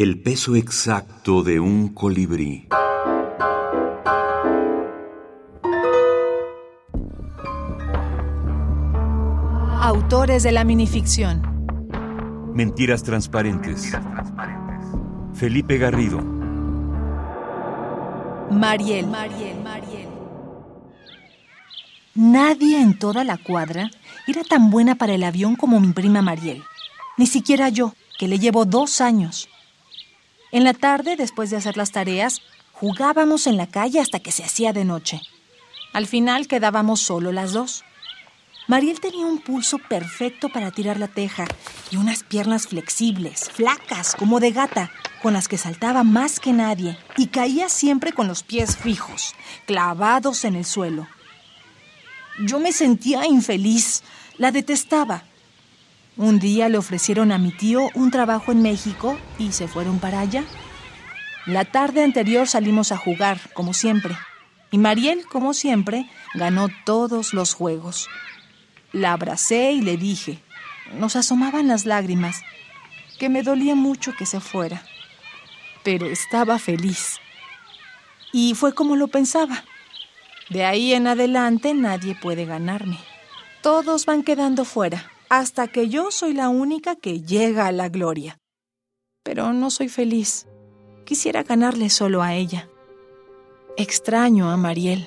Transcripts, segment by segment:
El peso exacto de un colibrí. Autores de la minificción. Mentiras transparentes. Felipe Garrido. Mariel. Mariel. Mariel. Nadie en toda la cuadra era tan buena para el avión como mi prima Mariel. Ni siquiera yo, que le llevo dos años. En la tarde, después de hacer las tareas, jugábamos en la calle hasta que se hacía de noche. Al final quedábamos solo las dos. Mariel tenía un pulso perfecto para tirar la teja y unas piernas flexibles, flacas, como de gata, con las que saltaba más que nadie y caía siempre con los pies fijos, clavados en el suelo. Yo me sentía infeliz, la detestaba. Un día le ofrecieron a mi tío un trabajo en México y se fueron para allá. La tarde anterior salimos a jugar, como siempre, y Mariel, como siempre, ganó todos los juegos. La abracé y le dije, nos asomaban las lágrimas, que me dolía mucho que se fuera, pero estaba feliz. Y fue como lo pensaba. De ahí en adelante nadie puede ganarme. Todos van quedando fuera, hasta que yo soy la única que llega a la gloria. Pero no soy feliz. Quisiera ganarle solo a ella. Extraño a Mariel.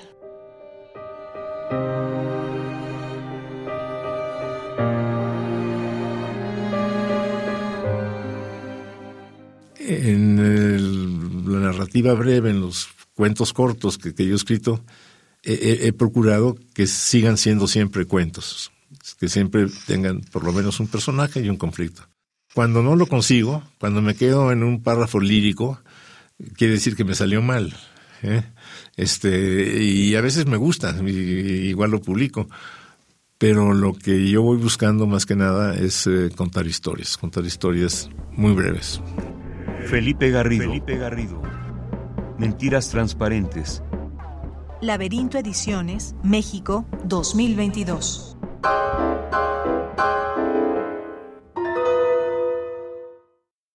En la narrativa breve, en los cuentos cortos que, yo he escrito, he, procurado que sigan siendo siempre cuentos, que siempre tengan por lo menos un personaje y un conflicto. Cuando no lo consigo, cuando me quedo en un párrafo lírico, quiere decir que me salió mal. ¿eh? Este, y a veces me gusta, igual lo publico. Pero lo que yo voy buscando más que nada es eh, contar historias, contar historias muy breves. Felipe Garrido. Felipe Garrido. Mentiras transparentes. Laberinto Ediciones, México, 2022. Thank you.